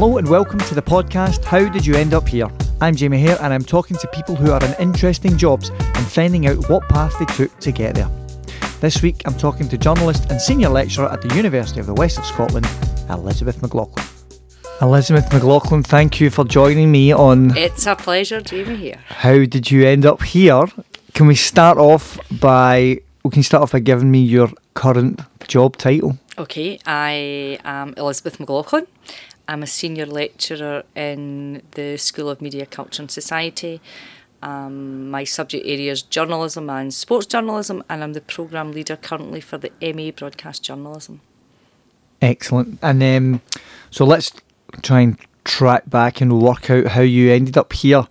Hello and welcome to the podcast How Did You End Up Here? I'm Jamie Hare and I'm talking to people who are in interesting jobs and finding out what path they took to get there. This week I'm talking to journalist and senior lecturer at the University of the West of Scotland, Elizabeth McLaughlin. Elizabeth McLaughlin, thank you for joining me on It's a pleasure, Jamie here. How Did You End Up Here? Can we start off by we can start off by giving me your current job title? Okay, I am Elizabeth McLaughlin. I'm a senior lecturer in the School of Media, Culture and Society. Um, my subject area is journalism and sports journalism, and I'm the programme leader currently for the MA Broadcast Journalism. Excellent. And um, so let's try and track back and work out how you ended up here.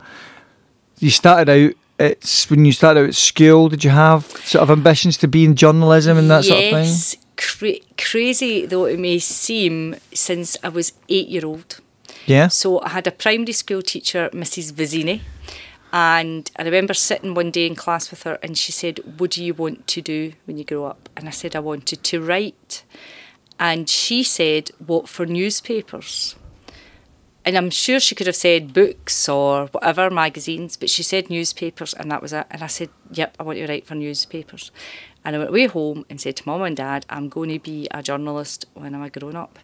You started out. It's when you started out at school. Did you have sort of ambitions to be in journalism and that sort of thing? Yes, cra- crazy though it may seem, since I was eight year old. Yeah. So I had a primary school teacher, Mrs. Vizzini, and I remember sitting one day in class with her and she said, What do you want to do when you grow up? And I said, I wanted to write. And she said, What for newspapers? And I'm sure she could have said books or whatever, magazines, but she said newspapers and that was it. And I said, Yep, I want to write for newspapers. And I went away home and said to mum and dad, I'm going to be a journalist when I'm a grown up.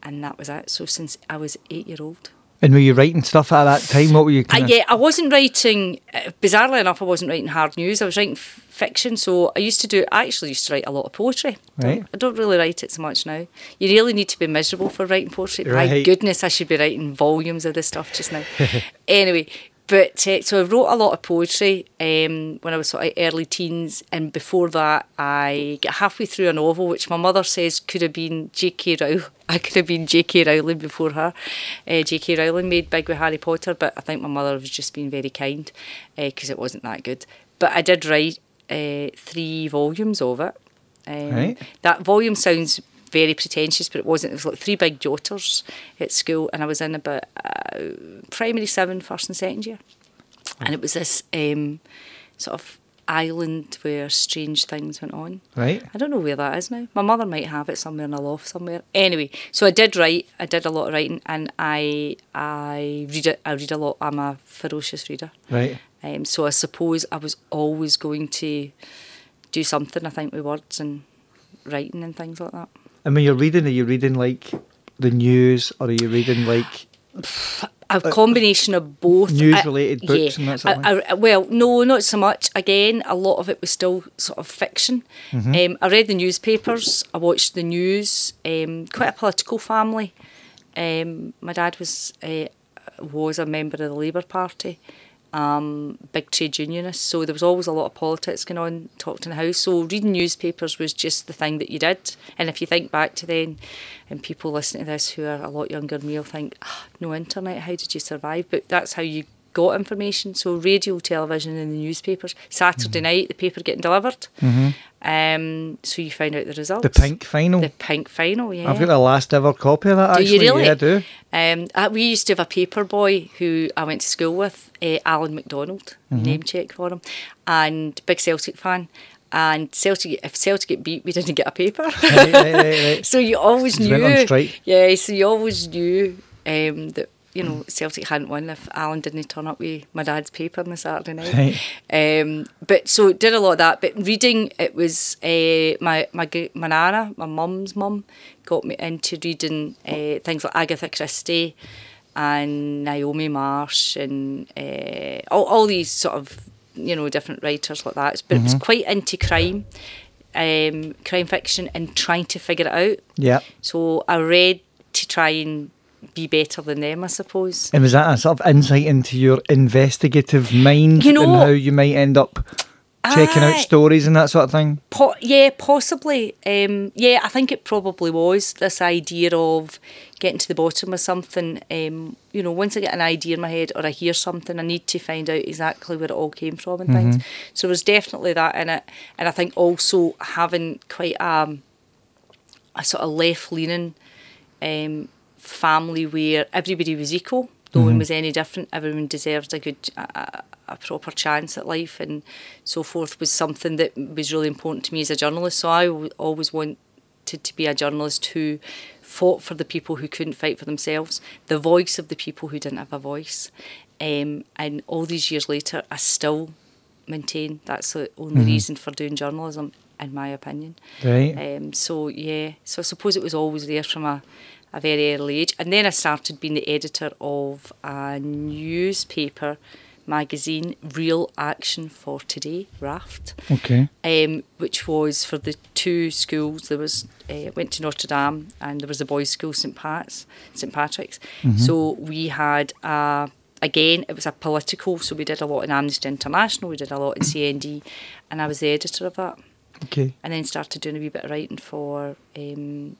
And that was it. So since I was eight year old. And were you writing stuff at that time? What were you? Uh, Kinda, yeah, I wasn't writing. Uh, bizarrely enough, I wasn't writing hard news. I was writing f- fiction. So I used to do. I actually used to write a lot of poetry. Right. I don't really write it so much now. You really need to be miserable for writing poetry. My goodness, I should be writing volumes of this stuff just now. anyway, but uh, so I wrote a lot of poetry um, when I was sort of early teens, and before that, I got halfway through a novel which my mother says could have been J.K. Rowling. I could have been J.K. Rowling before her. Uh, J.K. Rowling made big with Harry Potter, but I think my mother was just being very kind because it wasn't that good. But I did write uh, three volumes of it. Um, Right. That volume sounds very pretentious, but it wasn't. It was like three big jotters at school, and I was in about uh, primary seven, first and second year. And it was this um, sort of island where strange things went on. Right. I don't know where that is now. My mother might have it somewhere in a loft somewhere. Anyway, so I did write. I did a lot of writing, and I I read it. I read a lot. I'm a ferocious reader. Right. Um, so I suppose I was always going to do something. I think with words and writing and things like that. And when you're reading, are you reading like the news, or are you reading like A combination of both. Uh, news related books and that sort of I- I- well, no, not so much. Again, a lot of it was still sort of fiction. Mm-hmm. Um, I read the newspapers. I watched the news. Um, quite a political family. Um, my dad was uh, was a member of the Labour Party. Um, big trade unionists. so there was always a lot of politics going on, talked in the house. So reading newspapers was just the thing that you did. And if you think back to then, and people listening to this who are a lot younger than me will think, ah, no internet, how did you survive? But that's how you got information. So radio, television, and the newspapers. Saturday night, the paper getting delivered. Um, so you find out the results. the pink final? The pink final, yeah. I've got the last ever copy of that. Do Actually, you really? yeah, I do. Um, we used to have a paper boy who I went to school with, uh, Alan McDonald, Mm-hmm. name check for him, and big Celtic fan. And Celtic, if Celtic get beat, we didn't get a paper. Right, right, right, so you always knew. went on strike. Yeah, so you always knew um, that you know Celtic hadn't won if Alan didn't turn up with my dad's paper on the Saturday night. Right. Um, but so it did a lot of that. But reading, it was uh, my my my nana, my mum's mum, got me into reading uh, things like Agatha Christie and Ngaio Marsh and uh, all all these sort of you know different writers like that. But it was quite into crime, um, crime fiction, and trying to figure it out. Yeah. So I read to try and be better than them, I suppose. And was that a sort of insight into your investigative mind You know- and how you might end up checking out stories and that sort of thing? Po- yeah, possibly. Um, yeah, I think it probably was this idea of getting to the bottom of something. Um, you know, once I get an idea in my head or I hear something, I need to find out exactly where it all came from and things. So there's definitely that in it, and I think also having quite um, a sort of left leaning um, family where everybody was equal. No one was any different. Everyone deserved a good, a, a- a proper chance at life, and so forth was something that was really important to me as a journalist. So I w- always wanted to be a journalist who fought for the people who couldn't fight for themselves, the voice of the people who didn't have a voice. Um, and all these years later, I still maintain that's the only Mm-hmm. reason for doing journalism, in my opinion. Right. Um, so yeah, so I suppose it was always there from a, a very early age. And then I started being the editor of a newspaper magazine, Real Action for Today, Raft, Okay. um, which was for the two schools. There was uh, went to Notre Dame, and there was a boys' school, St Pat's, St Patrick's. So we had a again, it was a political. So we did a lot in Amnesty International, we did a lot in CND, and I was the editor of that Okay. and then started doing a wee bit of writing for um,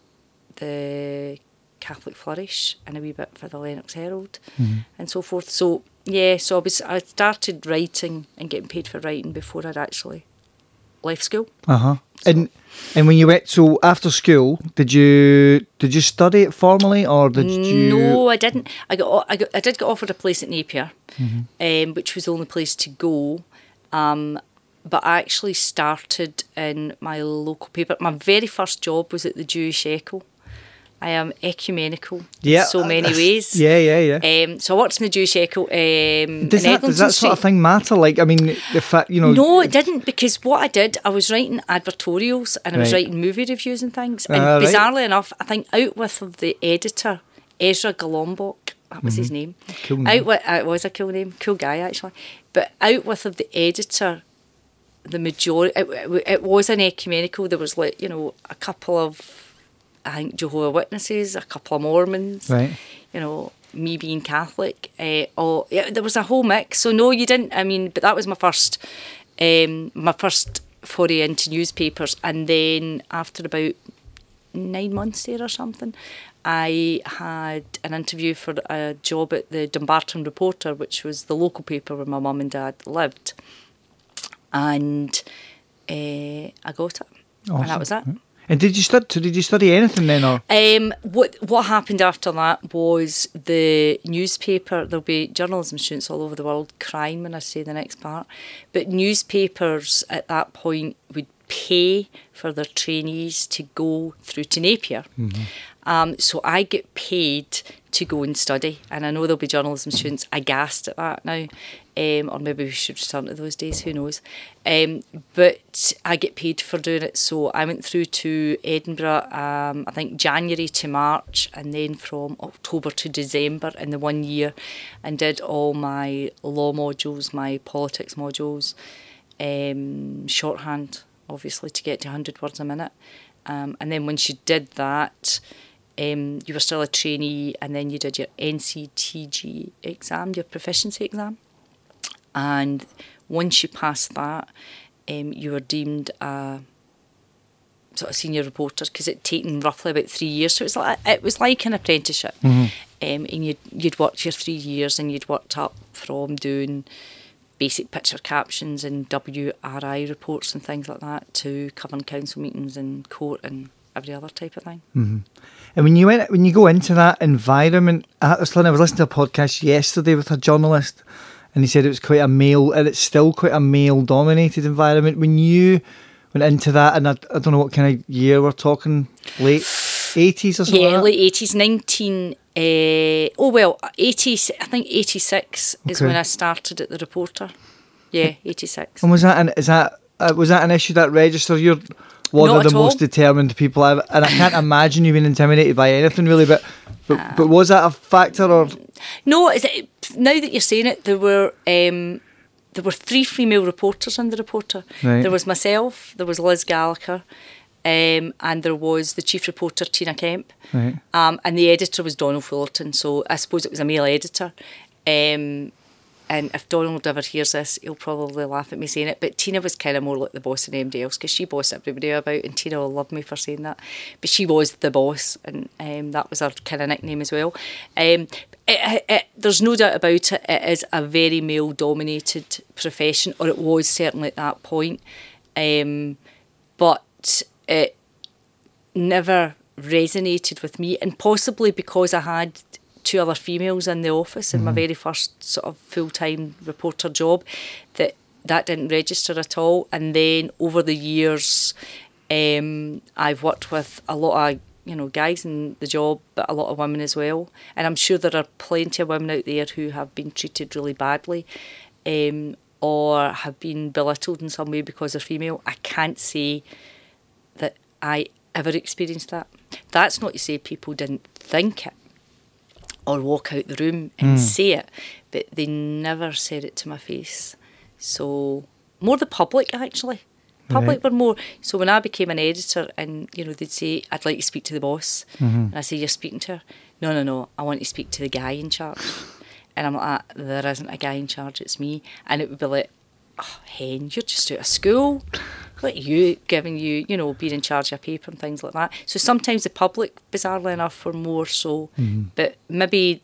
the Catholic Flourish and a wee bit for the Lennox Herald and so forth. So yeah, so I was I started writing and getting paid for writing before I'd actually left school. Uh huh. And and when you went so after school, did you did you study it formally or did you? No, I didn't. I got I got I did get offered a place at Napier, um, which was the only place to go. Um, but I actually started in my local paper. My very first job was at the Jewish Echo. I am ecumenical Yeah. in so many ways. Yeah, yeah, yeah. Um, so I worked in the Jewish Echo um, does that does that sort of thing matter? Like, I mean, the fact you know. No, it didn't because what I did, I was writing advertorials and I was Right. writing movie reviews and things. And right. bizarrely enough, I think out with of the editor, Ezra Golombok, that was his name. Mm-hmm. Cool name. Out with, uh, it was a cool name, cool guy actually. But out with of the editor, the majority, it, it, it was an ecumenical. There was like, you know, a couple of, I think, Jehovah Witnesses, a couple of Mormons Right. you know, me being Catholic, uh, or yeah, there was a whole mix. So no, you didn't. I mean, but that was my first, um, my first foray into newspapers, and then after about nine months there or something, I had an interview for a job at the Dumbarton Reporter, which was the local paper where my mum and dad lived, and uh, I got it, and that Awesome. was it. And did you study? So did you study anything then, or? Um, what what happened after that was the newspaper. There'll be journalism students all over the world crying when I say the next part, but newspapers at that point would pay for their trainees to go through to Napier. Um, so I get paid to go and study, and I know there'll be journalism students aghast at that now, um, or maybe we should return to those days. Who knows? Um, but I get paid for doing it. So I went through to Edinburgh. Um, I think January to March, and then from October to December in the one year, and did all my law modules, my politics modules, um, shorthand, obviously to get to 100 words a minute. Um, and then once you did that, um, you were still a trainee, and then you did your NCTJ exam, your proficiency exam. And once you passed that, um, you were deemed a sort of senior reporter because it taken roughly about three years. So it was like it was like an apprenticeship, um, and you'd you'd worked your three years, and you'd worked up from doing basic picture captions and WRI reports and things like that to covering council meetings and court and every other type of thing. And when you went, when you go into that environment, I was, I was listening to a podcast yesterday with a journalist, and he said it was quite a male, and it's still quite a male-dominated environment. When you went into that, and I, I don't know what kind of year we're talking, late eighties or something. Yeah, like late eighties, nineteen. Uh, oh well, eighties. I think eighty six is when I started at the Reporter. Yeah, eighty six. And was that an is that uh, was that an issue that register? You're one Not of the all. most determined people I've, and I can't imagine you being intimidated by anything really. But but, Uh, but was that a factor or No, is it, now that you're saying it, there were um, there were three female reporters on the Reporter. Right. There was myself, there was Liz Gallagher, um, and there was the chief reporter Tina Kemp, right? um, and the editor was Donald Fullerton. So I suppose it was a male editor. Um, and if Donald ever hears this, he'll probably laugh at me saying it. But Tina was kind of more like the boss than anybody else because she bossed everybody about, and Tina will love me for saying that. But she was the boss, and um, that was her kind of nickname as well. Um, it, it, there's no doubt about it. It is a very male-dominated profession, or it was certainly at that point. Um, but it never resonated with me, and possibly because I had two other females in the office in my very first sort of full time reporter job, that that didn't register at all. And then over the years, um, I've worked with a lot of you know guys in the job, but a lot of women as well. And I'm sure there are plenty of women out there who have been treated really badly, um, or have been belittled in some way because they're female. I can't say that I ever experienced that. That's not to say people didn't think it or walk out the room and Mm. say it, but they never said it to my face. So more the public actually. Public Right. were more so when I became an editor and you know they'd say I'd like to speak to the boss and I say you're speaking to her no no no I want to speak to the guy in charge and I'm like "Ah, there isn't a guy in charge it's me and it would be like oh, hen you're just out of school what you giving you you know being in charge of a paper and things like that so sometimes the public bizarrely enough were more so but maybe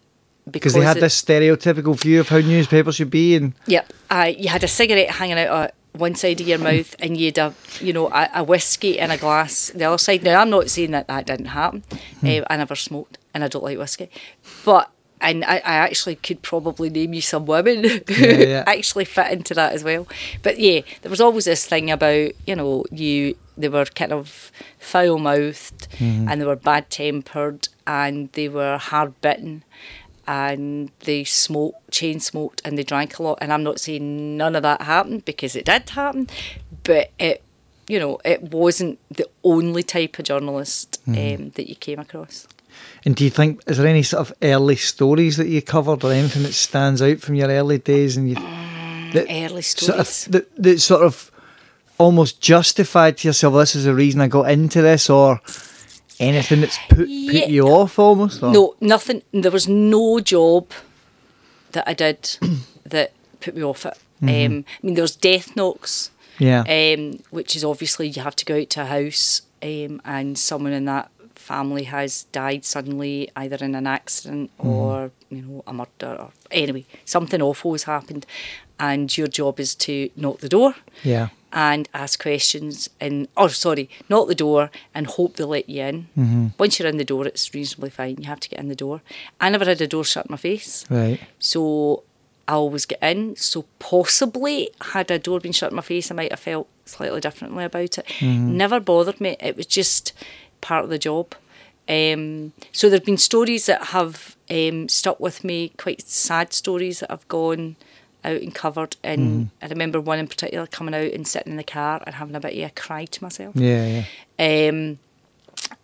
Because they had it- this stereotypical view of how newspapers should be, and Yep. Uh, you had a cigarette hanging out of one side of your mouth and you had a, you know, a, a whiskey in a glass the other side. Now, I'm not saying that that didn't happen. Uh, I never smoked and I don't like whiskey. But, and I, I actually could probably name you some women who Yeah, yeah. actually fit into that as well. But yeah, there was always this thing about, you know, you, they were kind of foul mouthed and they were bad tempered and they were hard bitten and they smoked, chain smoked, and they drank a lot. And I'm not saying none of that happened because it did happen, but it, you know, it wasn't the only type of journalist um, that you came across. And do you think is there any sort of early stories that you covered or anything that stands out from your early days and you that Early sort of stories. that, that sort of almost justified to yourself this is the reason I got into this or anything that's put Yeah. put you off almost or? No, nothing. There was no job that I did that put me off it. Um, I mean, there was death knocks. yeah um, which is obviously you have to go out to a house um, and someone in that family has died suddenly, either in an accident or you know a murder or anyway something awful has happened, and your job is to knock the door yeah and ask questions and or sorry knock the door and hope they let you in. Mm-hmm. Once you're in the door, it's reasonably fine. You have to get in the door. I never had a door shut in my face. right So I always get in. So possibly had a door been shut in my face, I might have felt slightly differently about it. Never bothered me. It was just part of the job. Um, so there've been stories that have um, stuck with me, quite sad stories that I've gone out and covered. And I remember one in particular coming out and sitting in the car and having a bit of a cry to myself yeah yeah um,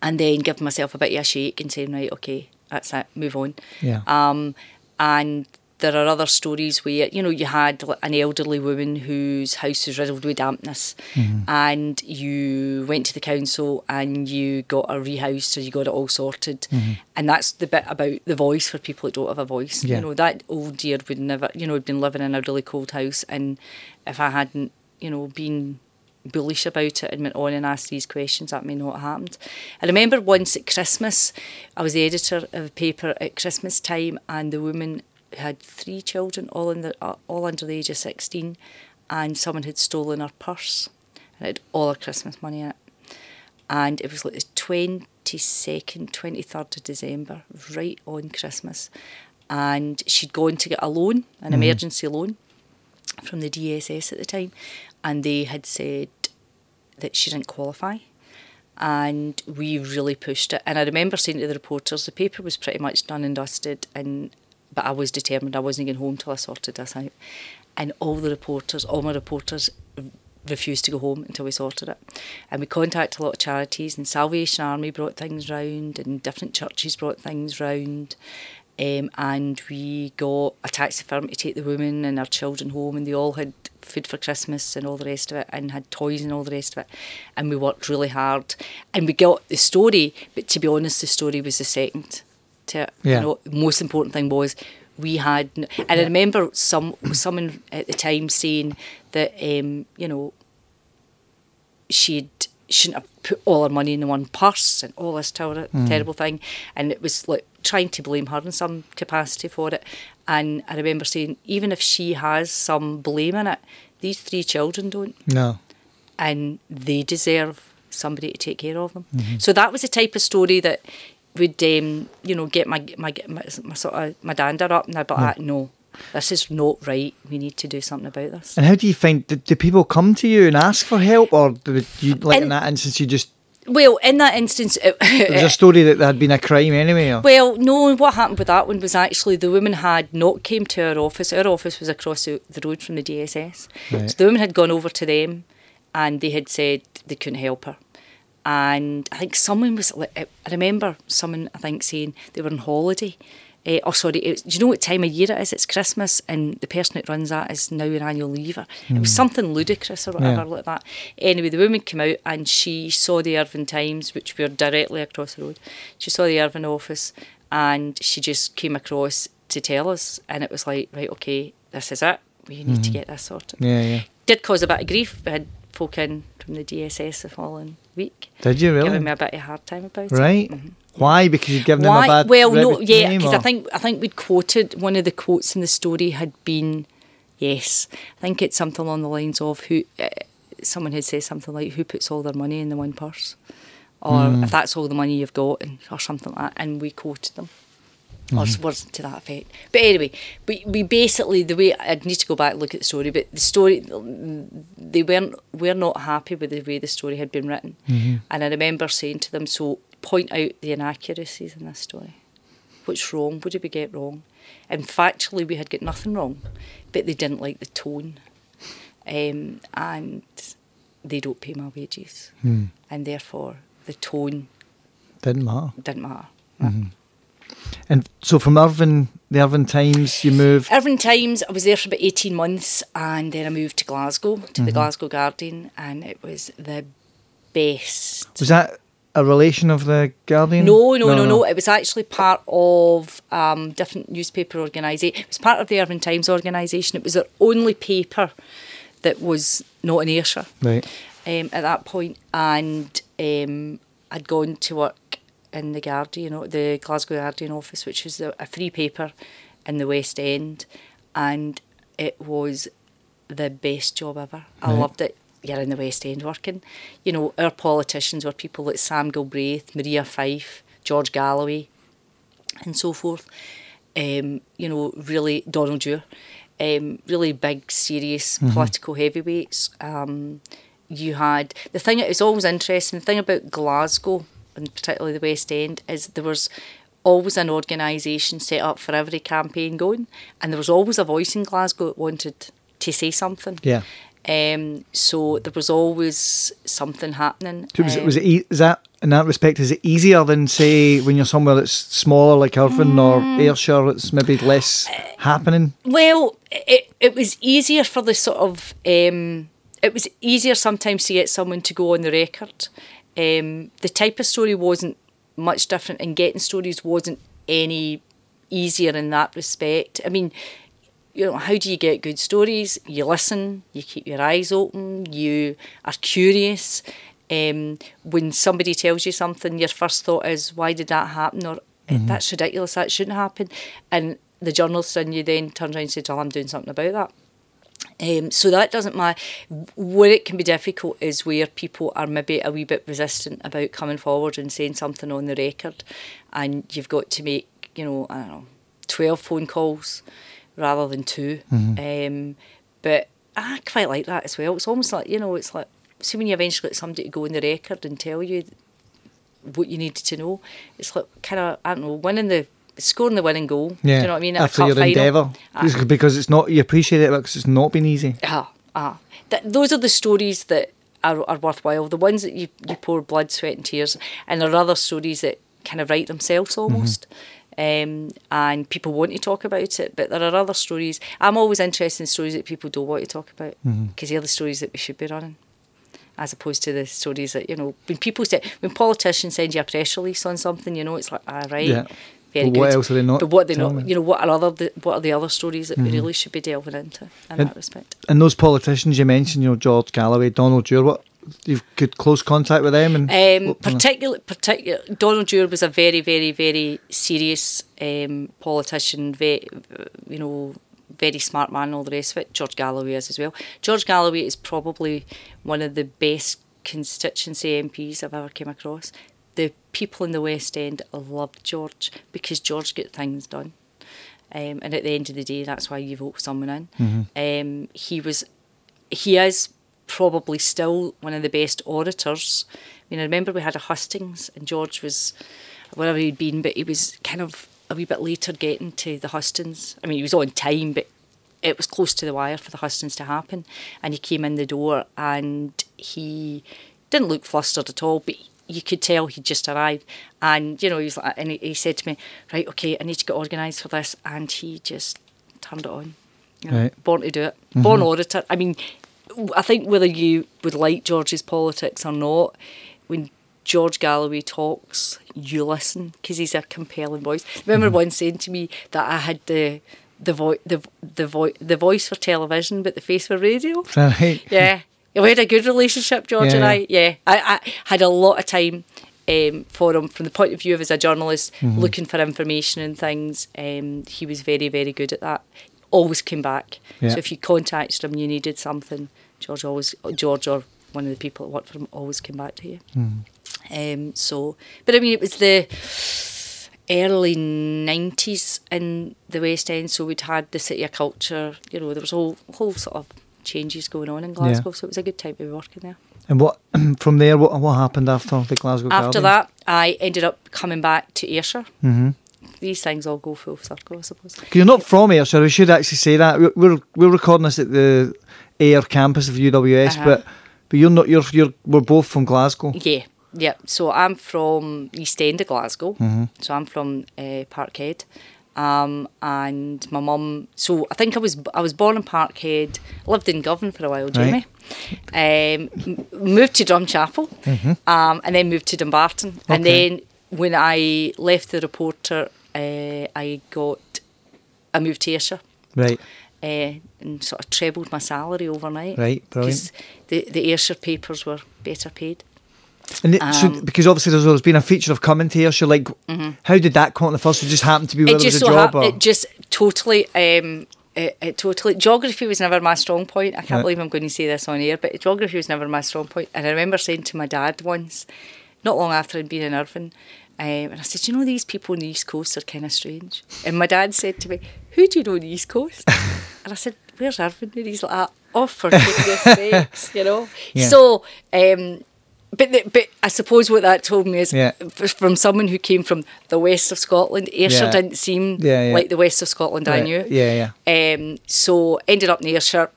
and then give myself a bit of a shake and saying, right, okay, that's it, move on. Yeah. Um, and there are other stories where, you know, you had an elderly woman whose house was riddled with dampness Mm-hmm. and you went to the council and you got a rehouse or you got it all sorted. Mm-hmm. And that's the bit about the voice for people that don't have a voice. Yeah. You know, that old dear would never, you know, had been living in a really cold house and if I hadn't, you know, been bullish about it and went on and asked these questions, that may not have happened. I remember once at Christmas, I was the editor of a paper at Christmas time, and the woman had three children, all in the uh, all under the age of sixteen, and someone had stolen her purse, and it had all her Christmas money in it, and it was like the twenty second, twenty third of December, right on Christmas, and she'd gone to get a loan, an emergency loan from the DSS at the time, and they had said that she didn't qualify. And we really pushed it. And I remember saying to the reporters, the paper was pretty much done and dusted, and but I was determined I wasn't going home till I sorted this out. And all the reporters, all my reporters, refused to go home until we sorted it. And we contacted a lot of charities, and Salvation Army brought things round, and different churches brought things round. Um, and we got a taxi firm to take the woman and her children home, and they all had food for Christmas and all the rest of it, and had toys and all the rest of it. And we worked really hard, and we got the story. But to be honest, the story was the second to. Yeah. You know, most important thing was we had, and I remember some someone at the time saying that um, you know she'd shouldn't have put all her money in the one purse and all this ter- terrible thing, and it was like trying to blame her in some capacity for it. And I remember saying, even if she has some blame in it, these three children don't no and they deserve somebody to take care of them. So that was the type of story that would, um, you know, get my my my, my sort of my dander up, and I'd be like, no, this is not right. We need to do something about this. and how do you find do, do people come to you and ask for help or do you like in And- that instance you just Well, in that instance, it, It was a story that there had been a crime anyway. Or? Well, no, what happened with that one was actually the woman had not came to our office. Our office was across the, the road from the DSS. Right. So the woman had gone over to them and they had said they couldn't help her. And I think someone was. I remember someone, I think, saying they were on holiday. Uh, oh, sorry, it was, do you know what time of year it is? It's Christmas, and the person that runs that is now an annual leave. Or It was something ludicrous or whatever Yeah. like that. Anyway, the woman came out and she saw the Irvine Times, which were directly across the road. She saw the Irvine office and she just came across to tell us. And it was like, right, okay, this is it. We need to get this sorted. Yeah, yeah. Did cause a bit of grief. We had folk in from the DSS the following week Did you really? giving me a bit of a hard time about it. Right. Why? Because you'd given Why? them a bad well, no, yeah, because I think I think we'd quoted one of the quotes in the story had been, yes, I think it's something along the lines of who, uh, someone had said something like who puts all their money in the one purse, or Hmm. if that's all the money you've got, or something like that, and we quoted them. Or Mm-hmm. words to that effect. But anyway, we, we basically the way I'd need to go back and look at the story, but the story they weren't we're not happy with the way the story had been written. Mm-hmm. And I remember saying to them, so point out the inaccuracies in this story. What's wrong? What did we get wrong? And factually, we had got nothing wrong, but they didn't like the tone. Um, and they don't pay my wages. Hmm. And therefore, the tone Didn't matter. didn't matter. And so from Irvine, the Irvine Times, you moved. Irvine Times, I was there for about 18 months and then I moved to Glasgow, to the Glasgow Guardian, and it was the best. Was that a relation of the Guardian? No, no, no, no, It was actually part of um, different newspaper organisation. It was part of the Irvine Times organisation. It was their only paper that was not in Ayrshire Right. um, at that point, and um, I'd gone to work in the Guardian, the Glasgow Guardian office, which was a free paper in the West End, and it was the best job ever. I Right. loved it. You're in the West End working. You know, our politicians were people like Sam Galbraith, Maria Fyfe, George Galloway, and so forth. Um, you know, really Donald Dewar, um, really big, serious political heavyweights. Um, you had the thing that was always interesting. The thing about Glasgow and particularly the West End is there was always an organisation set up for every campaign going, and there was always a voice in Glasgow that wanted to say something. Yeah. Um, so there was always something happening. So was, it, Um, was it e- is that in that respect? Is it easier than say when you're somewhere that's smaller like Irvine or Mm. Ayrshire? It's maybe less happening. Well, it it was easier for the sort of um, it was easier sometimes to get someone to go on the record. Um, the type of story wasn't much different, and getting stories wasn't any easier in that respect. I mean, you know, how do you get good stories? You listen, you keep your eyes open, you are curious. Um, when somebody tells you something, your first thought is, why did that happen? Or that's ridiculous, that shouldn't happen. And the journalist in you then turns around and says, oh, I'm doing something about that. Um, so that doesn't matter. Where it can be difficult is where people are maybe a wee bit resistant about coming forward and saying something on the record, and you've got to make you know I don't know twelve phone calls rather than 2 Um, but I quite like that as well. It's almost like you know it's like see when you eventually get somebody to go on the record and tell you what you needed to know. It's like kind of I don't know winning the scoring the winning goal. Yeah. Do you know what I mean? At After your endeavour, Ah. Because- it's not you appreciate it because it's not been easy. Ah, ah. Th- those are the stories that are, are worthwhile. The ones that you, you pour blood, sweat, and tears. And there are other stories that kind of write themselves almost. Um, and people want to talk about it, but there are other stories. I'm always interested in stories that people don't want to talk about because they're the stories that we should be running, as opposed to the stories that you know when people say when politicians send you a press release on something, you know it's like ah right, Yeah. Very But good. what else are they not But what they not, you know, what are other the, what are the other stories that we really should be delving into in And- that respect? And those politicians you mentioned, you know George Galloway, Donald Dewar, what you've good close contact with them and Um, what- particular, particular. Donald Dewar was a very, very, very serious um, politician. Very, you know, very smart man. All the rest of it. George Galloway is as well. George Galloway is probably one of the best constituency MPs I've ever came across. The people in the West End loved George because George get things done. Um, and at the end of the day, that's why you vote someone in. Um, he was, he is probably still one of the best orators. I mean, I remember we had a hustings, and George was wherever he'd been, but he was kind of a wee bit later getting to the hustings. I mean, he was on time, but it was close to the wire for the hustings to happen. And he came in the door, and he didn't look flustered at all, but you could tell he'd just arrived. And you know, he was like, and he, he said to me, "Right, okay, I need to get organised for this," and he just turned it on. You know, Right. Born to do it. Mm-hmm. Born auditor. I mean, I think whether you would like George's politics or not, when George Galloway talks, you listen because he's a compelling voice. Remember mm-hmm. one saying to me that I had the the voice the the voice the voice for television, but the face for radio. Right? Yeah. We had a good relationship, George and I. Yeah. I, I had a lot of time um, for him from the point of view of as a journalist, Mm-hmm. looking for information and things. Um, he was very, very good at that. Always came back. Yeah. So if you contacted him, you needed something, George always, George or one of the people that worked for him always came back to you. Um, so, but I mean, it was the early 90s in the West End, so we'd had the City of Culture, you know, there was a whole, whole sort of changes going on in Glasgow, so it was a good time to be working there. And what from there? What what happened after the Glasgow? After that, I ended up coming back to Ayrshire. Mm-hmm. These things all go full circle, I suppose. you're not from Ayrshire. We should actually say that we're we're, we're recording this at the Ayr campus of UWS, Uh-huh. but but you're not. You're you're. We're both from Glasgow. Yeah, yeah. So I'm from East End of Glasgow. Mm-hmm. So I'm from uh, Parkhead, um, and my mum. So I think I was I was born in Parkhead. Lived in Govan for a while, Jamie. Um, moved to Drumchapel, um, and then moved to Dumbarton. And Mm-hmm. Then when I left the reporter, uh, I got I moved to Ayrshire. Right. Uh, and sort of trebled my salary overnight. Right, brilliant. The, the Ayrshire papers were better paid. And it, so, Um, because obviously there's, there's been a feature of coming to so Like, how did that come on the first? It just happened to be where Mm-hmm. it there was just a so job. or? it just totally um it, it totally geography was never my strong point i can't Right. believe i'm going to say this on air but geography was never my strong point. and i remember saying to my dad once not long after i'd been in irvine um, and i said you know these people on the east coast are kind of strange and my dad said to me who do you know on the east coast and i said where's irvine and he's like "Ah, oh for goodness sakes you know Yeah. so um but the, but I suppose what that told me is Yeah. from someone who came from the west of Scotland, Ayrshire Yeah. didn't seem Yeah, like the west of Scotland I knew. Yeah, yeah. Um, so ended up in Ayrshire,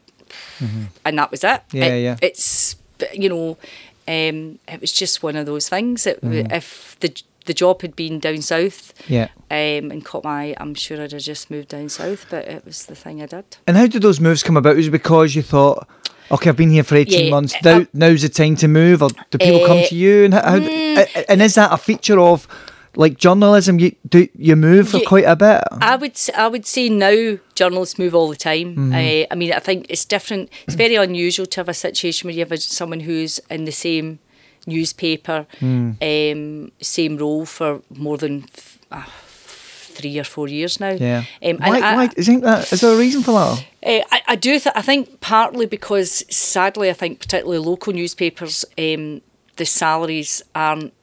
and that was it. Mm-hmm. Yeah, It- yeah. It's you know, um, it was just one of those things. It, Mm-hmm. If the the job had been down south, Yeah. um, and caught my eye, I'm sure I'd have just moved down south. But it was the thing I did. And how did those moves come about? Was it because you thought, okay, I've been here for 18 Yeah, months, uh, now, now's the time to move? Or do people come Uh, to you? And, how, mm. and is that a feature of like journalism? You do you move for Yeah. quite a bit? I would I would say now journalists move all the time. Mm-hmm. Uh, I mean, I think it's different. It's very unusual to have a situation where you have a, someone who's in the same newspaper, Hmm. um, same role for more than f- uh, three or four years now. Yeah. Um, and why, I- why, is, that, is there a reason for that? uh, I, I do. Th- I think partly because, sadly, I think particularly local newspapers, um, the salaries aren't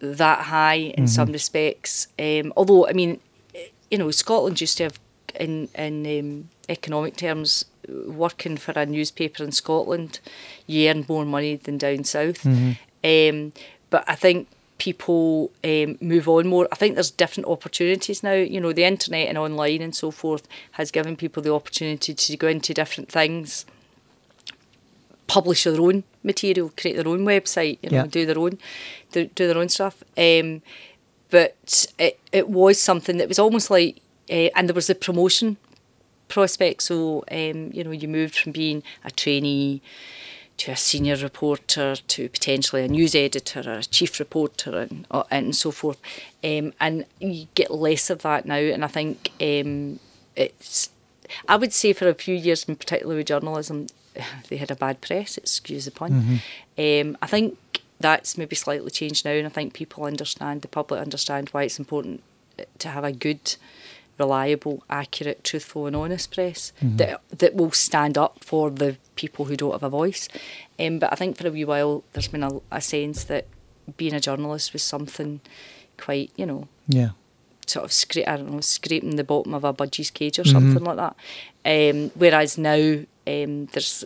that high in some respects. Um, although, I mean, you know, Scotland used to have, in in um, economic terms, working for a newspaper in Scotland, you earn more money than down south. Um, but I think people um, move on more. I think there's different opportunities now. You know, the internet and online and so forth has given people the opportunity to go into different things, publish their own material, create their own website, you know, Yeah. do their own, do, do their own stuff. Um, but it, it was something that was almost like, uh, and there was the promotion prospect. So, um, you know, you moved from being a trainee to a senior reporter to potentially a news editor or a chief reporter and uh, and so forth. Um, and you get less of that now. And I think um, it's, I would say for a few years, in particular with journalism, they had a bad press, excuse the pun. Um, I think that's maybe slightly changed now, and I think people understand, the public understand why it's important to have a good, reliable, accurate, truthful, and honest press that that will stand up for the people who don't have a voice. Um, but I think for a wee while there's been a, a sense that being a journalist was something quite, you know, Yeah. sort of scra- I don't know, scraping the bottom of a budgie's cage or something like that. Um, whereas now um, there's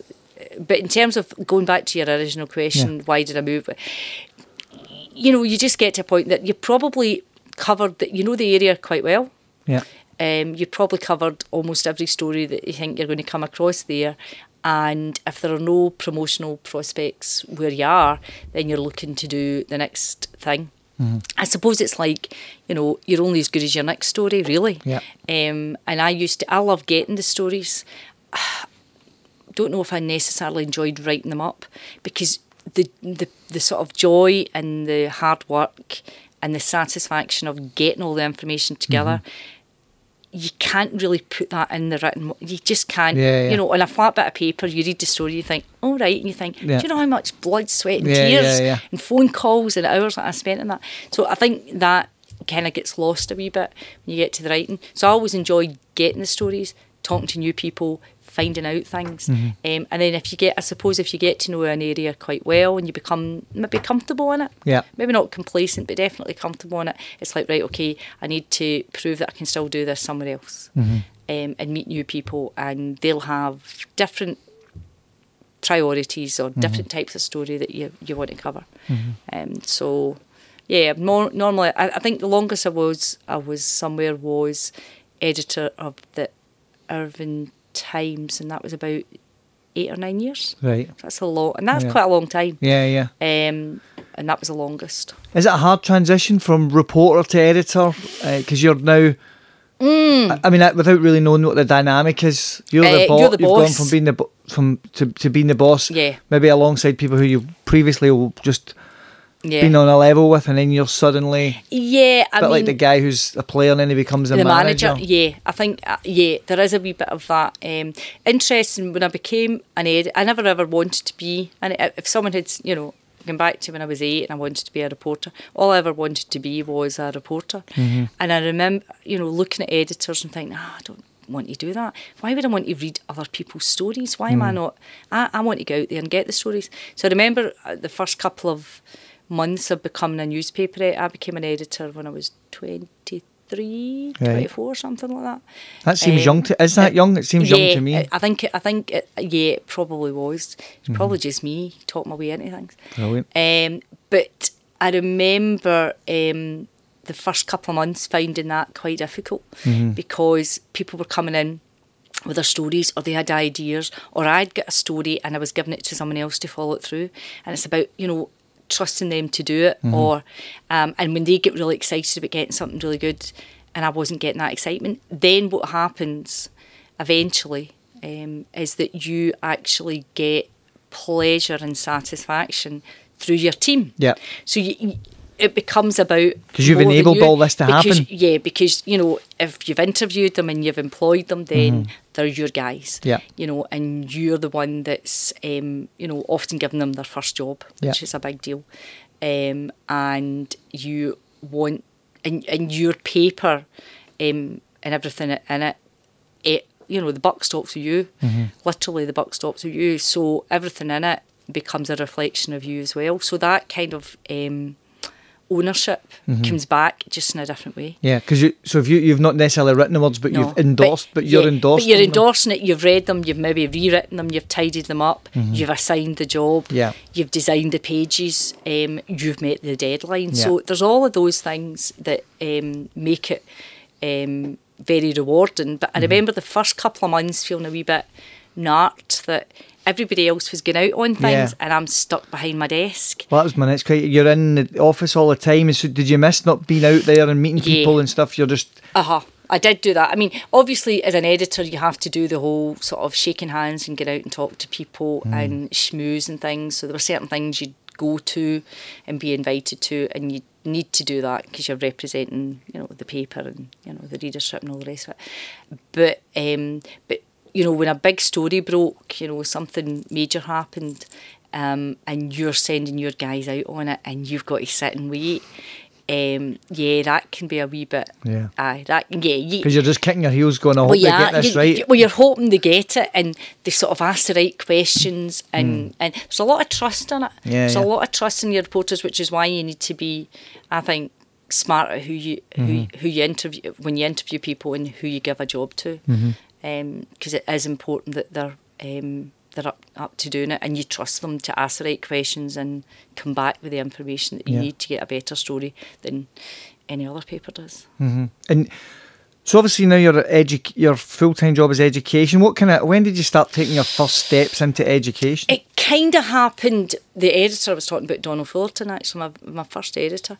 but in terms of going back to your original question, Yeah. why did I move? You know, you just get to a point that you probably covered that you know the area quite well. Yeah. Um, you probably covered almost every story that you think you're going to come across there. And if there are no promotional prospects where you are, then you're looking to do the next thing. I suppose it's like, you know, you're only as good as your next story, really. Yeah. Um, and I used to, I love getting the stories. Don't know if I necessarily enjoyed writing them up because the the the sort of joy and the hard work and the satisfaction of getting all the information together. You can't really put that in the written. You just can't. Yeah, yeah. You know, on a flat bit of paper, you read the story, you think, "All right," and you think, Yeah. "Do you know how much blood, sweat, and tears and phone calls and hours that I spent in that?" So I think that kind of gets lost a wee bit when you get to the writing. So I always enjoy getting the stories, talking to new people, finding out things, Mm-hmm. um, and then if you get, I suppose, if you get to know an area quite well and you become maybe comfortable in it, Yeah. maybe not complacent, but definitely comfortable in it. It's like right, okay, I need to prove that I can still do this somewhere else, Mm-hmm. um, and meet new people, and they'll have different priorities or different types of story that you you want to cover. Um, so yeah, more normally I, I think the longest I was I was somewhere was editor of the Irvine Times, and that was about eight or nine years. Right. That's a lot, and that's Yeah. quite a long time. Yeah, yeah. Um, and that was the longest. Is it a hard transition from reporter to editor? Because you're now. I, I mean, uh, without really knowing what the dynamic is, you're the, Mm. Uh, bo- you're the You've gone boss. from being the bo- from to, to being the boss. Yeah. Maybe alongside people who you previously just Yeah, been on a level with, and then you're suddenly yeah. I a bit mean, like the guy who's a player and then he becomes a the manager. manager. Yeah, I think uh, yeah, there is a wee bit of that. Um, interesting when I became an editor, I never ever wanted to be. And if someone had, you know, gone back to when I was eight and I wanted to be a reporter, all I ever wanted to be was a reporter. Mm-hmm. And I remember, you know, looking at editors and thinking, ah, I don't want to do that. Why would I want to read other people's stories? Why am Mm. I not? I, I want to go out there and get the stories. So I remember uh, the first couple of months of becoming a newspaper editor. I became an editor when I was 23, Right. 24, something like that. That seems Um, young. To, is that it- young? It seems yeah, young to me. I- think I think it, yeah, it probably was. It's probably just me talking my way into things. Brilliant. Um, but I remember um, the first couple of months finding that quite difficult because people were coming in with their stories or they had ideas or I'd get a story and I was giving it to someone else to follow it through and it's about you know trusting them to do it or um, and when they get really excited about getting something really good and I wasn't getting that excitement then what happens eventually um, is that you actually get pleasure and satisfaction through your team Yeah. so you, you- it becomes about because you've enabled you. all this to Because- happen. yeah because you know if you've interviewed them and you've employed them then they're your guys. Yeah. you know and you're the one that's um, you know often giving them their first job Yeah. which is a big deal um, and you want and, and your paper um, and everything in it it you know the buck stops with you Mm-hmm. literally the buck stops with you so everything in it becomes a reflection of you as well so that kind of um, ownership Mm-hmm. comes back just in a different way Yeah, because you. So if you you've not necessarily written the words, but no. you've endorsed, but, you're yeah, endorsed. But you're them. endorsing it. You've read them. You've maybe rewritten them. You've tidied them up. You've assigned the job. Mm-hmm. Yeah. You've designed the pages. Um, you've met the deadline. Yeah. So there's all of those things that um, make it um, very rewarding. But I Mm-hmm. remember the first couple of months feeling a wee bit narked that everybody else was going out on things Yeah. and I'm stuck behind my desk. Well, that was my next question. You're in the office all the time. So did you miss not being out there and meeting Yeah. people and stuff? You're just Uh huh. I did do that. I mean, obviously, as an editor, you have to do the whole sort of shaking hands and get out and talk to people and schmooze and things. So there were certain things you'd go to and be invited to, and you need to do that because you're representing, you know, the paper and you know the readership and all the rest of it. But um, but you know, when a big story broke, you know, something major happened, um, and you're sending your guys out on it, and you've got to sit and wait. Um, yeah, that can be a wee bit. Yeah. Aye, that yeah. You, because you're just kicking your heels, going, "I hope well, they get this you, right." you- well, you're hoping they get it, and they sort of ask the right questions, and and there's a lot of trust in it. Yeah, there's yeah. a lot of trust in your reporters, which is why you need to be, I think, smart at who you who, Mm-hmm. who you interview when you interview people and who you give a job to, Mm-hmm. Because it is important that they're um, they're up, up to doing it and you trust them to ask the right questions and come back with the information that you Yeah. need to get a better story than any other paper does. hmm And so obviously now your edu- your full time job is education. What kind of when did you start taking your first steps into education? It kind of happened. The editor I was talking about, Donald Fullerton, actually, my, my first editor.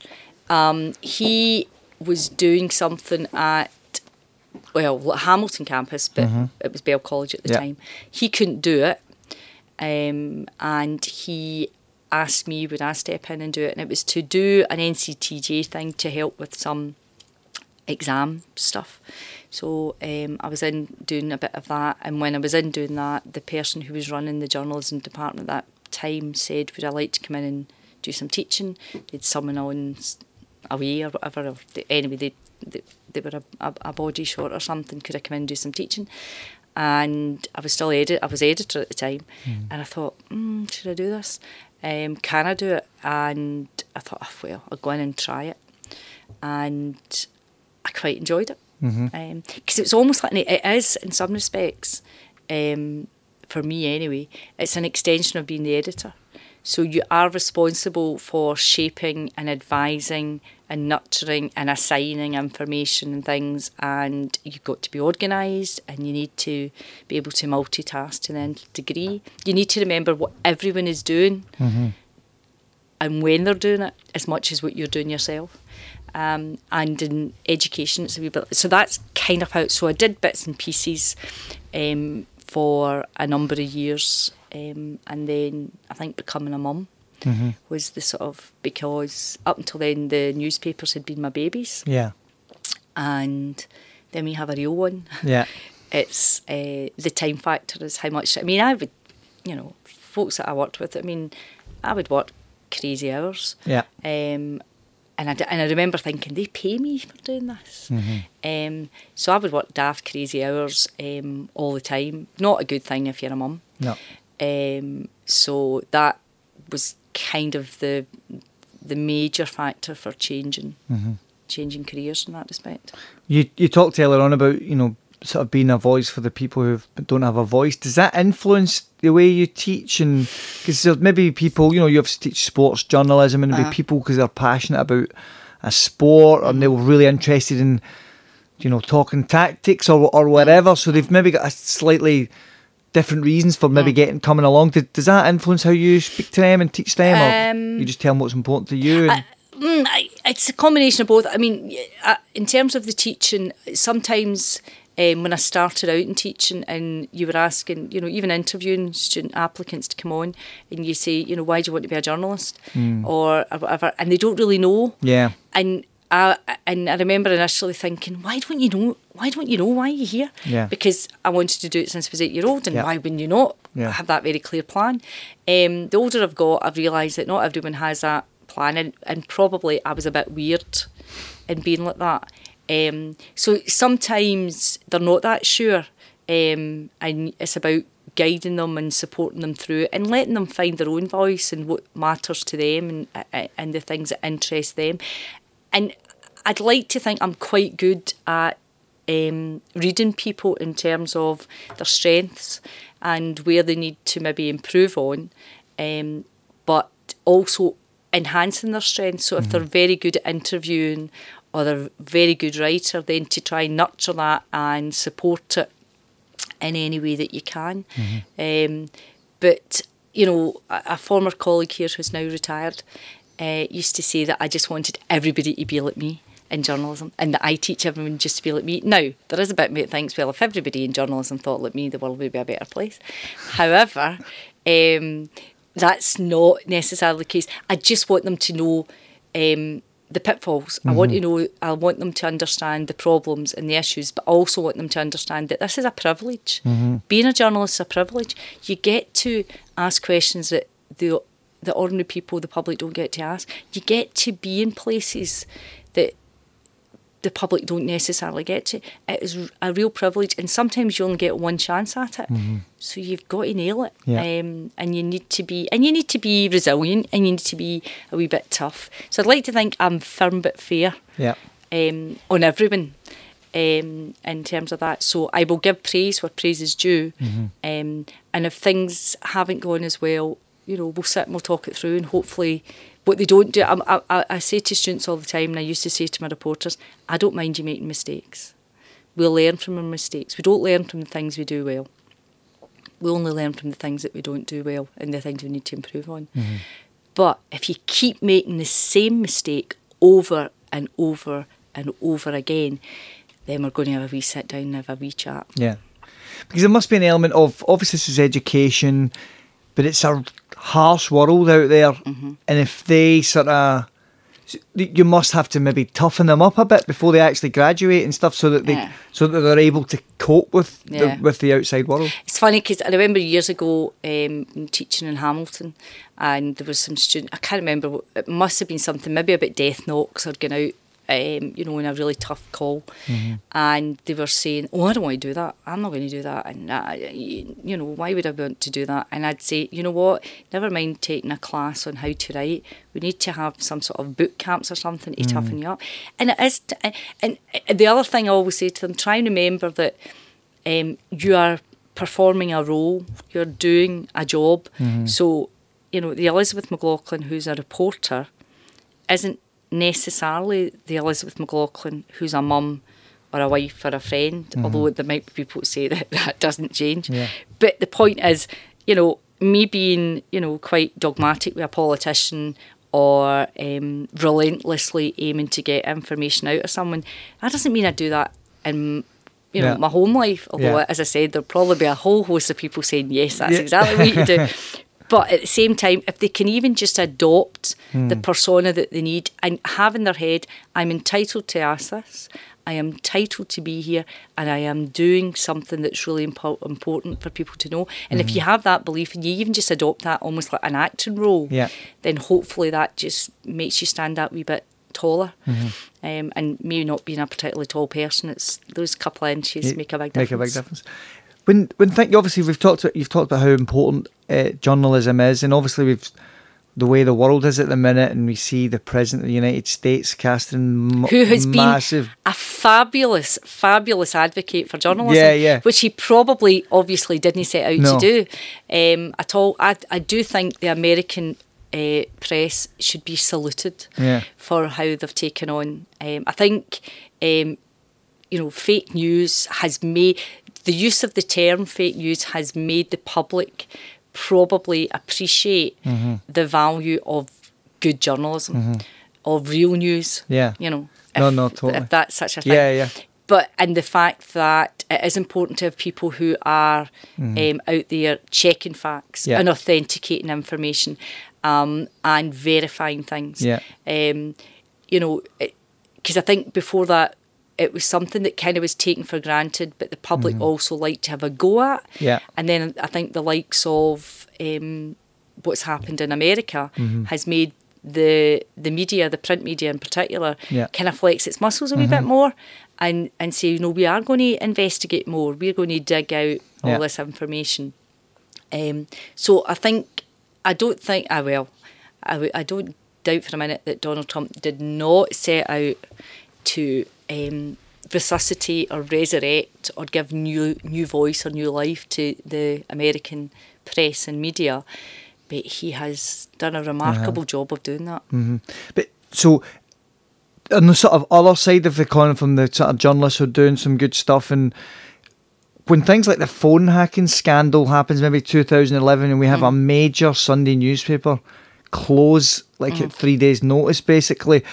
Um, he was doing something at well Hamilton campus, but it was Bell College at the Yeah. time. He couldn't do it, um, and he asked me would I step in and do it, and it was to do an NCTJ thing to help with some exam stuff. So um, I was in doing a bit of that, and when I was in doing that, the person who was running the journalism department at that time said, "Would I like to come in and do some teaching?" They'd someone on away or whatever. Or anyway, they, they they were a, a, body short or something. Could I come in and do some teaching? And I was still edit. I was editor at the time, and I thought, mm, should I do this? Um, can I do it? And I thought, oh, well, I'll go in and try it. And I quite enjoyed it because it's almost like it is in some respects. Um, for me, anyway, it's an extension of being the editor. So you are responsible for shaping and advising and nurturing and assigning information and things, and you've got to be organised and you need to be able to multitask to nth degree. You need to remember what everyone is doing and when they're doing it as much as what you're doing yourself. Um, and in education, it's a wee bit. So that's kind of how. So I did bits and pieces um, for a number of years, um, and then I think becoming a mum was the sort of because up until then the newspapers had been my babies, Yeah, and then we have a real one. yeah, it's uh, the time factor is how much. I mean, I would, you know, folks that I worked with. I mean, I would work crazy hours. yeah. Um, and I, and I remember thinking, they pay me for doing this. Um, so I would work daft, crazy hours um, all the time. Not a good thing if you're a mum. No. Um, so that was kind of the the major factor for changing changing careers in that respect. You you talked earlier on about you know sort of being a voice for the people who don't have a voice. Does that influence the way you teach? And because maybe people you know you have to teach sports journalism and Uh-huh. people because they're passionate about a sport and they're really interested in you know talking tactics or or whatever. So they've maybe got a slightly different reasons for maybe getting coming along. Does, does that influence how you speak to them and teach them, or Um, you just tell them what's important to you? And, Mm, I, it's a combination of both. I mean, uh, in terms of the teaching, sometimes um, when I started out in teaching and you were asking, you know, even interviewing student applicants to come on and you say, you know, why do you want to be a journalist or, or whatever, and they don't really know. yeah, And I and I remember initially thinking, why don't you know? Why don't you know why you're here? Yeah. Because I wanted to do it since I was eight year old, and Yeah. why wouldn't you not Yeah. have that very clear plan? Um, the older I've got, I've realised that not everyone has that plan, and, and probably I was a bit weird in being like that. Um, so sometimes they're not that sure, um, and it's about guiding them and supporting them through it and letting them find their own voice and what matters to them and and the things that interest them. And I'd like to think I'm quite good at um, reading people in terms of their strengths and where they need to maybe improve on, um, but also enhancing their strengths. So if they're very good at interviewing or they're a very good writer, then to try and nurture that and support it in any way that you can. Um, but you know, a, a former colleague here who's now retired uh, used to say that I just wanted everybody to be like me in journalism, and that I teach everyone just to be like me. Now there is a bit of me that thinks, well, if everybody in journalism thought like me, the world would be a better place. However, um, that's not necessarily the case. I just want them to know. Um, the pitfalls. I want to know. I want them to understand the problems and the issues, but I also want them to understand that this is a privilege. Being a journalist is a privilege. You get to ask questions that the the ordinary people, the public, don't get to ask. You get to be in places that the public don't necessarily get to. It is a real privilege, and sometimes you only get one chance at it. So you've got to nail it, Yeah. um, and you need to be, and you need to be resilient, and you need to be a wee bit tough. So I'd like to think I'm firm but fair yeah. um, on everyone. um, in terms of that. So I will give praise where praise is due. Um, and if things haven't gone as well, you know, we'll sit and we'll talk it through and hopefully what they don't do, I, I, I say to students all the time, and I used to say to my reporters, I don't mind you making mistakes. We'll learn from our mistakes. We don't learn from the things we do well. We only learn from the things that we don't do well and the things we need to improve on. Mm-hmm. But if you keep making the same mistake over and over and over again, then we're going to have a wee sit down and have a wee chat. Yeah. Because there must be an element of obviously this is education, but it's a harsh world out there, Mm-hmm. and if they sort of, you must have to maybe toughen them up a bit before they actually graduate and stuff, so that they Yeah. so that they're able to cope with Yeah. the, with the outside world. It's funny because I remember years ago um, teaching in Hamilton, and there was some student. I can't remember. It must have been something maybe about death knocks or going out. Um, you know, in a really tough call, and they were saying, "Oh, I don't want to do that. I'm not going to do that." And uh, you, know, why would I want to do that? And I'd say, you know what? Never mind taking a class on how to write. We need to have some sort of boot camps or something to toughen you up. And it is. T- and, and the other thing I always say to them: try and remember that um, you are performing a role, you're doing a job. So, you know, the Elizabeth McLaughlin who's a reporter isn't necessarily the Elizabeth McLaughlin who's a mum or a wife or a friend, although there might be people who say that that doesn't change. Yeah. But the point is, you know, me being, you know, quite dogmatic with a politician or um, relentlessly aiming to get information out of someone, that doesn't mean I do that in you know Yeah. my home life. Although, Yeah. as I said, there'll probably be a whole host of people saying yes, that's Yeah. exactly what you do. But at the same time, if they can even just adopt the Hmm. persona that they need and have in their head, I'm entitled to ask this, I am entitled to be here, and I am doing something that's really impo- important for people to know. And if you Mm-hmm. have that belief and you even just adopt that almost like an acting role, Yeah. then hopefully that just makes you stand that wee bit taller. Mm-hmm. Um, and me not being a particularly tall person, it's those couple of inches make a big Make a big difference. When when think obviously we've talked you've talked about how important uh, journalism is, and obviously we've the way the world is at the minute, and we see the president of the United States casting who has massive. been a fabulous, fabulous advocate for journalism. Yeah, yeah. Which he probably, obviously, didn't set out No. to do um, at all. I, I do think the American uh, press should be saluted Yeah. for how they've taken on. Um, I think, um, you know, fake news has made the use of the term fake news has made the public probably appreciate Mm-hmm. the value of good journalism, of real news. Yeah. You know, No, if- no, totally. If that's such a thing. Yeah, yeah. But and the fact that it is important to have people who are um, out there checking facts Mm-hmm. Yeah. and authenticating information um, and verifying things. Yeah. Um, you know, because I think before that it was something that kind of was taken for granted, but the public also liked to have a go at. Mm-hmm. Yeah. And then I think the likes of um, what's happened in America Mm-hmm. has made the the media, the print media in particular, Yeah. Mm-hmm. kind of flex its muscles a wee bit more and, and say, you know, we are going to investigate more. We're going to dig out all Yeah. this information. Um, so I think, I don't think, I will, I, I don't doubt for a minute that Donald Trump did not set out to um, resuscitate or resurrect or give new new voice or new life to the American press and media. But he has done a remarkable uh-huh. job of doing that. Mm-hmm. But so on the sort of other side of the coin, from the sort of journalists who are doing some good stuff, and when things like the phone hacking scandal happens, maybe 2011, and we have a mm. major Sunday newspaper close like at mm. three days' notice, basically.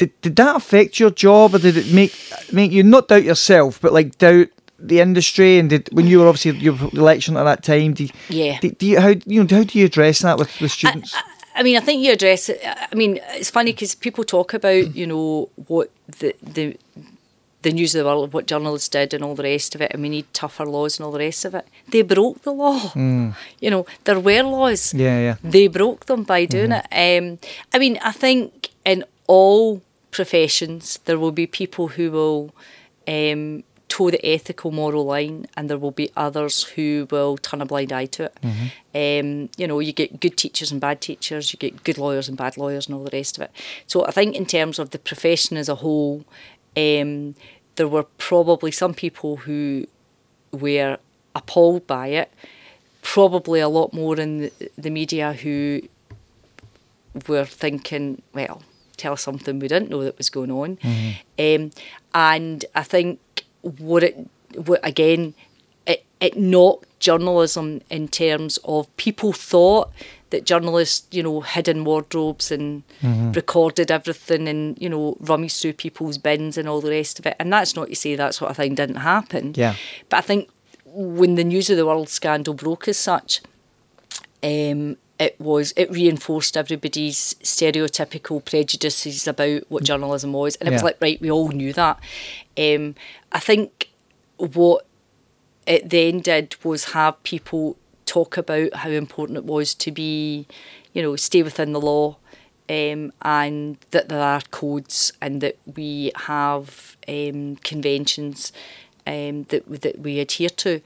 Did, did that affect your job, or did it make make you not doubt yourself, but like doubt the industry? And did when you were obviously your election at that time, do Yeah. do, do you how you know how do you address that with with students? I mean, I think you address it. I mean, it's funny because people talk about, you know, what the the the news of the world, what journalists did, and all the rest of it, and we need tougher laws and all the rest of it. They broke the law. You know, there were laws. Yeah, yeah. They broke them by doing it. Um, I mean, I think in all professions there will be people who will um, toe the ethical moral line, and there will be others who will turn a blind eye to it. Um, you know, you get good teachers and bad teachers, you get good lawyers and bad lawyers, and all the rest of it. So I think in terms of the profession as a whole, um, there were probably some people who were appalled by it. Probably a lot more in the, the media who were thinking, well, tell us something we didn't know that was going on. Mm-hmm. Um, and I think what it, what again, it, it knocked journalism in terms of people thought that journalists, you know, hid in wardrobes and Mm-hmm. recorded everything and, you know, rummaged through people's bins and all the rest of it. And that's not to say that sort of thing didn't happen. Yeah. But I think when the News of the World scandal broke as such, um, it was it reinforced everybody's stereotypical prejudices about what journalism was, and it was like right, we all knew that. Um, I think what it then did was have people talk about how important it was to be, you know, stay within the law, um, and that there are codes and that we have um, conventions um, that that we adhere to.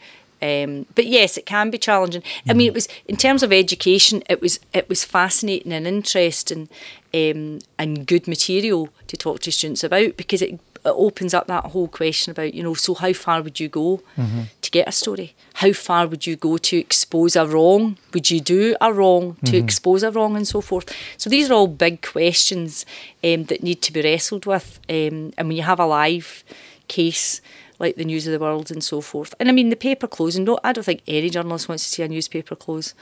Um, but yes, it can be challenging. I mean, it was in terms of education, it was it was fascinating and interesting, um, and good material to talk to students about because it, it opens up that whole question about you know, so how far would you go to get a story? How far would you go to expose a wrong? Would you do a wrong to expose a wrong and so forth? So these are all big questions um, that need to be wrestled with, um, and when you have a live case like the News of the World and so forth. And I mean, the paper closing, no, I don't think any journalist wants to see a newspaper close.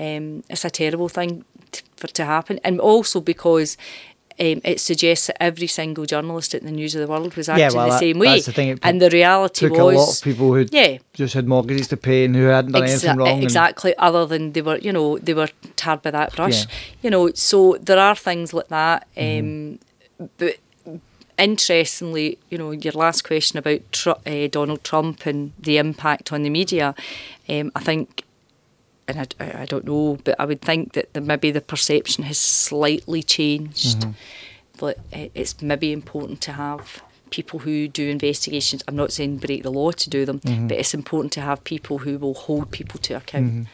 Um, it's a terrible thing t- for to happen. And also because um, it suggests that every single journalist at the News of the World was acting Yeah, well, the that- same way. that's the thing, and the reality Took was. a lot of people who Yeah. just had mortgages to pay and who hadn't done Exa- anything wrong. and- exactly. Other than they were, you know, they were tarred by that brush. Yeah. You know, so there are things like that. Mm-hmm. Um, but interestingly, you know, your last question about Tru- uh, Donald Trump and the impact on the media, um, I think. And I, I- don't know, but I would think that the, maybe the perception has slightly changed. Mm-hmm. But uh, it's maybe important to have people who do investigations. I'm not saying break the law to do them, Mm-hmm. but it's important to have people who will hold people to account.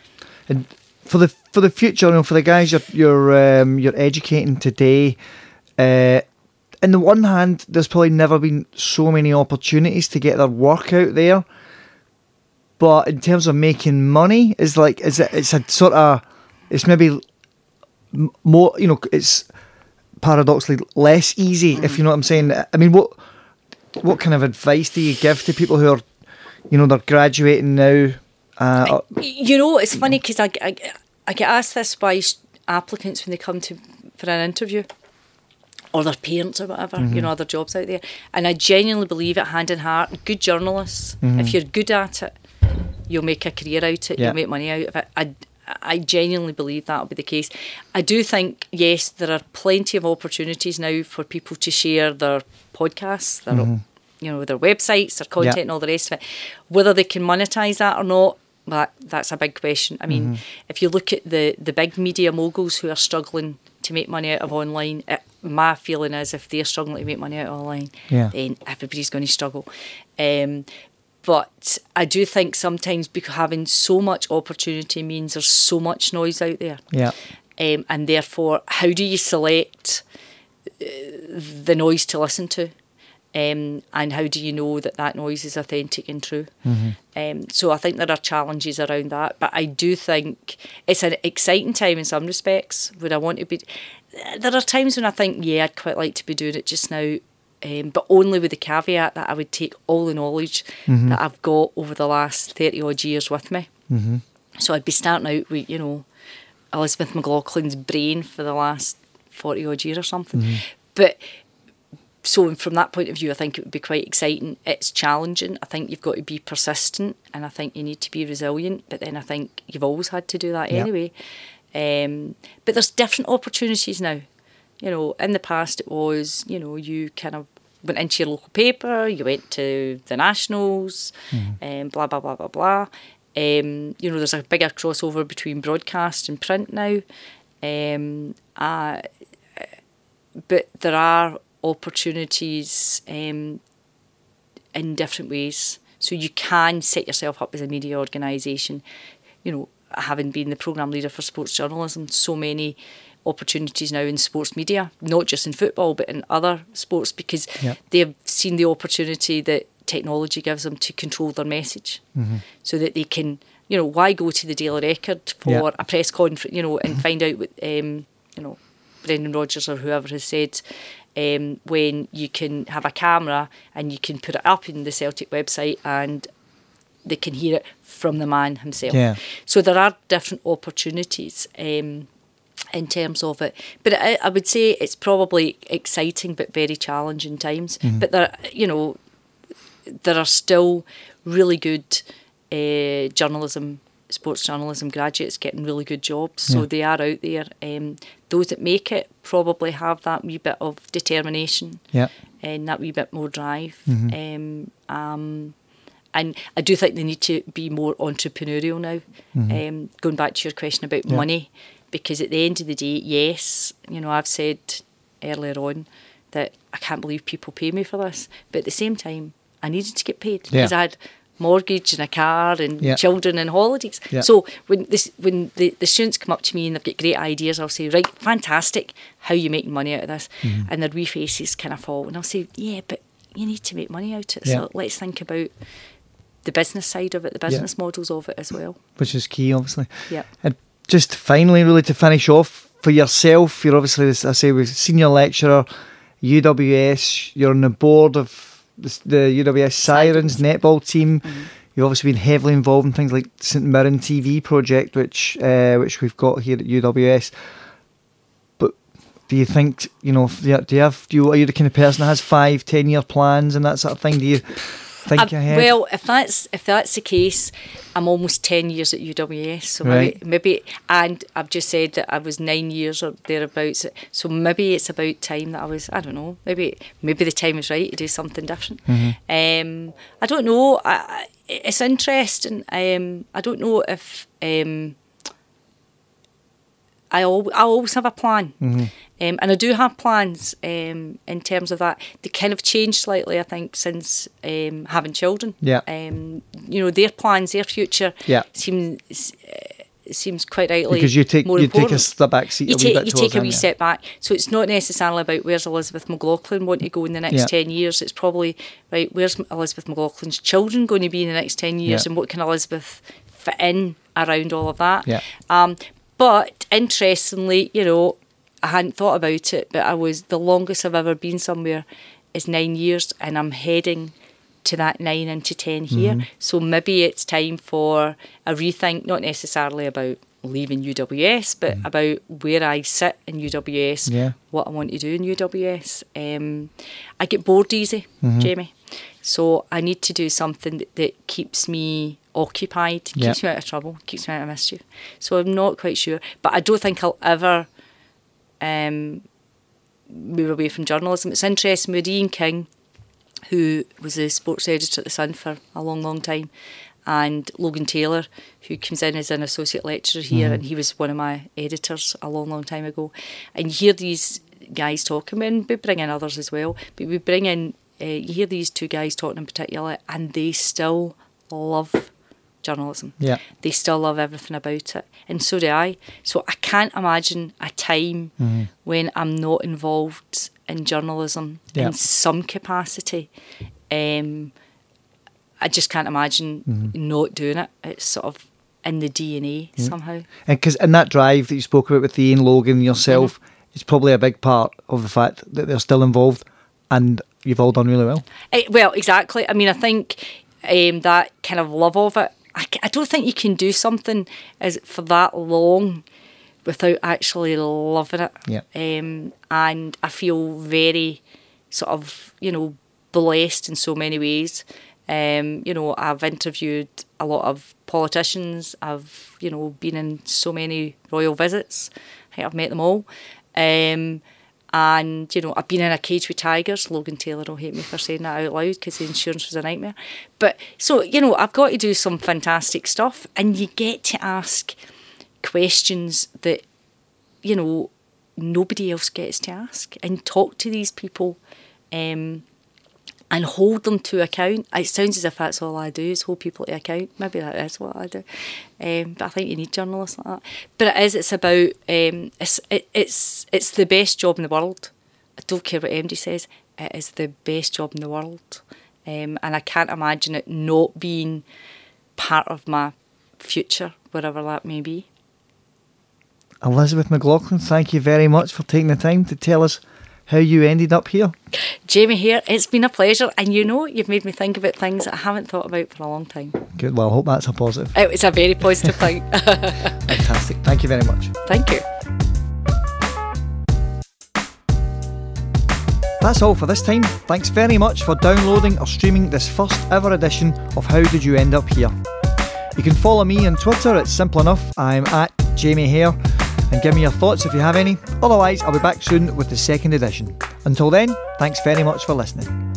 And for the for the future, you know, for the guys you're you're um, you're educating today, uh, on the one hand, there's probably never been so many opportunities to get their work out there. But in terms of making money, is like is it, it's a sort of it's maybe more you know it's paradoxically less easy if you know what I'm saying. I mean, what what kind of advice do you give to people who are you know they're graduating now? Uh, You know, it's funny because I, I, I get asked this by applicants when they come to for an interview, or their parents or whatever, Mm-hmm. you know, other jobs out there. And I genuinely believe it hand in heart. Good journalists, if you're good at it, you'll make a career out of it, Yeah. you'll make money out of it. I, I genuinely believe that will be the case. I do think, yes, there are plenty of opportunities now for people to share their podcasts, their, you know, their websites, their content, and all the rest of it. Whether they can monetize that or not, that that's a big question. I mean, if you look at the the big media moguls who are struggling to make money out of online, it, my feeling is if they're struggling to make money out of online, Yeah. then everybody's going to struggle. Um, but I do think sometimes because having so much opportunity means there's so much noise out there. yeah. Um, and therefore, how do you select uh, the noise to listen to? Um, and how do you know that that noise is authentic and true? Um, so I think there are challenges around that, but I do think it's an exciting time in some respects. Would I want to be? There are times when I think, yeah, I'd quite like to be doing it just now, um, but only with the caveat that I would take all the knowledge that I've got over the last thirty odd years with me. Mm-hmm. So I'd be starting out with, you know, Elizabeth McLaughlin's brain for the last 40 odd year or something. But so from that point of view, I think it would be quite exciting. It's challenging. I think you've got to be persistent and I think you need to be resilient. But then I think you've always had to do that Yeah. anyway. Um, but there's different opportunities now. You know, in the past it was, you know, you kind of went into your local paper, you went to the nationals, and blah blah blah blah blah. Um, you know, there's a bigger crossover between broadcast and print now. Um, uh, but there are opportunities um, in different ways. So you can set yourself up as a media organisation. You know, having been the programme leader for sports journalism, so many opportunities now in sports media, not just in football, but in other sports, because Yep. they've seen the opportunity that technology gives them to control their message, Mm-hmm. so that they can, you know, why go to the Daily Record for a press conference, you know, and find out what, um, you know, Brendan Rodgers or whoever has said. Um, when you can have a camera and you can put it up in the Celtic website and they can hear it from the man himself. Yeah. So there are different opportunities um, in terms of it. But I, I would say it's probably exciting but very challenging times. But there, you know, there are still really good uh, journalism, sports journalism graduates getting really good jobs. So Yeah. they are out there. Um, those that make it probably have that wee bit of determination Yeah. and that wee bit more drive. Mm-hmm. Um, um, and I do think they need to be more entrepreneurial now. Um, going back to your question about Mm-hmm. Yeah. money, because at the end of the day, yes, you know, I've said earlier on that I can't believe people pay me for this, but at the same time, I needed to get paid Yeah. because I had mortgage and a car and Yeah. children and holidays. Yeah. So when this when the, the students come up to me and they've got great ideas, I'll say, right, fantastic, how you making money out of this? Mm-hmm. And their wee faces kind of fall, and I'll say, yeah, but you need to make money out of it. Yeah. So let's think about the business side of it, the business models of it as well. Which is key, obviously. Yeah. And just finally, really to finish off for yourself, you're obviously, as I say, with senior lecturer, UWS. You're on the board of the, the UWS Sirens netball team. You've obviously been heavily involved in things like St Mirren TV project, which uh, which we've got here at UWS. But do you think you know? Do you have? Do you, are you the kind of person that has five, ten year plans and that sort of thing? Do you think Um, ahead? well, if that's if that's the case, I'm almost ten years at UWS. So Right. maybe, maybe, and I've just said that I was nine years or thereabouts. So maybe it's about time that I was. I don't know. Maybe maybe the time is right to do something different. Um, I don't know. I- it's interesting. Um, I don't know if. Um, I, al- I always have a plan. Um, and I do have plans um, in terms of that. They kind of changed slightly, I think, since um, having children. Yeah. Um, you know, their plans, their future Yeah. seems uh, seems quite rightly because you take you take a step back seat You take bit you take a wee yeah. step back. So it's not necessarily about where's Elizabeth McLaughlin want to go in the next Yeah. ten years. It's probably right where's Elizabeth McLaughlin's children going to be in the next ten years, and what can Elizabeth fit in around all of that. Yeah. Um, but interestingly, you know, I hadn't thought about it, but I was the longest I've ever been somewhere is nine years, and I'm heading to that nine into ten here. Mm-hmm. So maybe it's time for a rethink, not necessarily about leaving UWS, but about where I sit in UWS. Yeah. what I want to do in UWS. Um, I get bored easy, Mm-hmm. Jamie. So I need to do something that, that keeps me occupied, keeps me out of trouble, keeps me out of mischief. So I'm not quite sure, but I don't think I'll ever um, move away from journalism. It's interesting with Ian King, who was a sports editor at the Sun for a long, long time, and Logan Taylor, who comes in as an associate lecturer here, and he was one of my editors a long, long time ago. And you hear these guys talking, and we bring in others as well, but we bring in, uh, you hear these two guys talking in particular, and they still love journalism. Yeah. They still love everything about it. And so do I. So I can't imagine a time Mm-hmm. when I'm not involved in journalism Yeah. in some capacity. Um, I just can't imagine Mm-hmm. not doing it. It's sort of in the DNA somehow. And because in that drive that you spoke about with Ian Logan and yourself, Mm-hmm. it's probably a big part of the fact that they're still involved, and you've all done really well. Eh, well, exactly. I mean, I think um, that kind of love of it. I don't think you can do something as for that long without actually loving it. Yeah. Um, and I feel very sort of you know blessed in so many ways. Um, you know, I've interviewed a lot of politicians. I've you know been in so many royal visits. I think I've met them all. Um, and, you know, I've been in a cage with tigers. Logan Taylor will hate me for saying that out loud because the insurance was a nightmare. But so, you know, I've got to do some fantastic stuff. And you get to ask questions that, you know, nobody else gets to ask and talk to these people um, and hold them to account. It sounds as if that's all I do is hold people to account. Maybe that is what I do. Um, but I think you need journalists like that. But it is. It's about. Um, it's it, it's it's the best job in the world. I don't care what MD says. it is the best job in the world. Um, and I can't imagine it not being part of my future, whatever that may be. Elizabeth McLaughlin, thank you very much for taking the time to tell us how you ended up here. Jamie here, it's been a pleasure. And you know, you've made me think about things that I haven't thought about for a long time. Good. Well, I hope that's a positive. Oh, it was a very positive thing. Fantastic. Thank you very much. Thank you. That's all for this time. Thanks very much for downloading or streaming this first ever edition of How Did You End Up Here? You can follow me on Twitter, it's simple enough. I'm at Jamie Hare and give me your thoughts if you have any. Otherwise, I'll be back soon with the second edition. Until then, thanks very much for listening.